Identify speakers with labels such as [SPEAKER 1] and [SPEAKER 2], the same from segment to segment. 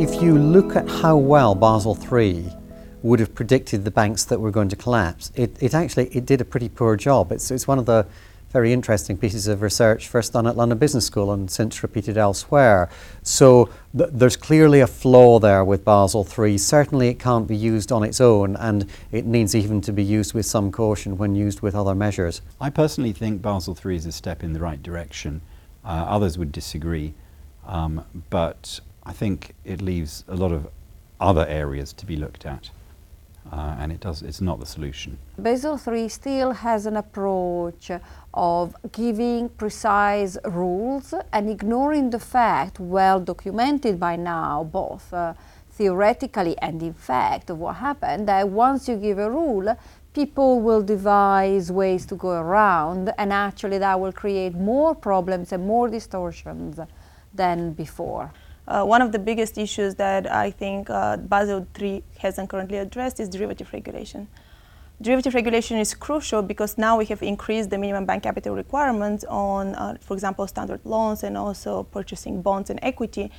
[SPEAKER 1] If you look at how well Basel III would have predicted the banks that were going to collapse, it, it actually it did a pretty poor job. It's, it's one of the very interesting pieces of research first done at London Business School and since repeated elsewhere. So th- there's clearly a flaw there with Basel III. Certainly it can't be used on its own and it needs even to be used with some caution when used with other measures.
[SPEAKER 2] I personally think Basel III is a step in the right direction. Uh, others would disagree, um, but I think it leaves a lot of other areas to be looked at uh, and it does, it's not the solution.
[SPEAKER 3] Basel III still has an approach of giving precise rules and ignoring the fact, well documented by now, both uh, theoretically and in fact, of what happened, that once you give a rule, people will devise ways to go around, and actually that will create more problems and more distortions than before.
[SPEAKER 4] Uh, one of the biggest issues that I think uh, Basel III hasn't currently addressed is derivative regulation. Derivative regulation is crucial because now we have increased the minimum bank capital requirements on, uh, for example, standard loans and also purchasing bonds and equity.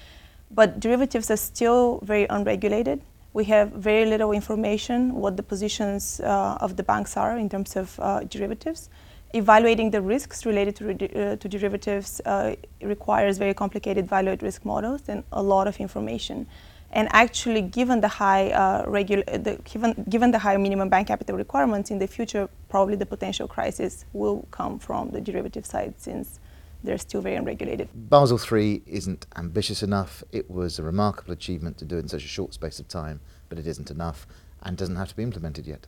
[SPEAKER 4] But derivatives are still very unregulated. We have very little information what the positions uh, of the banks are in terms of uh, derivatives evaluating the risks related to, uh, to derivatives uh, requires very complicated value at risk models and a lot of information. And actually, given the high uh, regula- the, given, given the high minimum bank capital requirements in the future, probably the potential crisis will come from the derivative side since they're still very unregulated.
[SPEAKER 5] Basel III isn't ambitious enough. It was a remarkable achievement to do in such a short space of time, but it isn't enough and doesn't have to be implemented yet.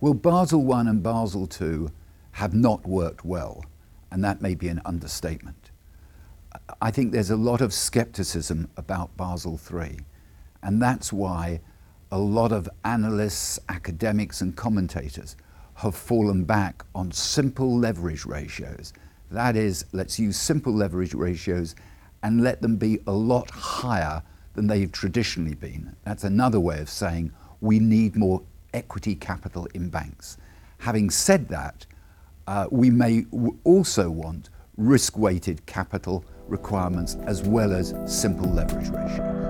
[SPEAKER 6] Well, Basel I and Basel II have not worked well, and that may be an understatement. I think there's a lot of skepticism about Basel III, and that's why a lot of analysts, academics, and commentators have fallen back on simple leverage ratios. That is, let's use simple leverage ratios and let them be a lot higher than they've traditionally been. That's another way of saying we need more equity capital in banks. Having said that, Uh, we may also want risk weighted capital requirements as well as simple leverage ratios.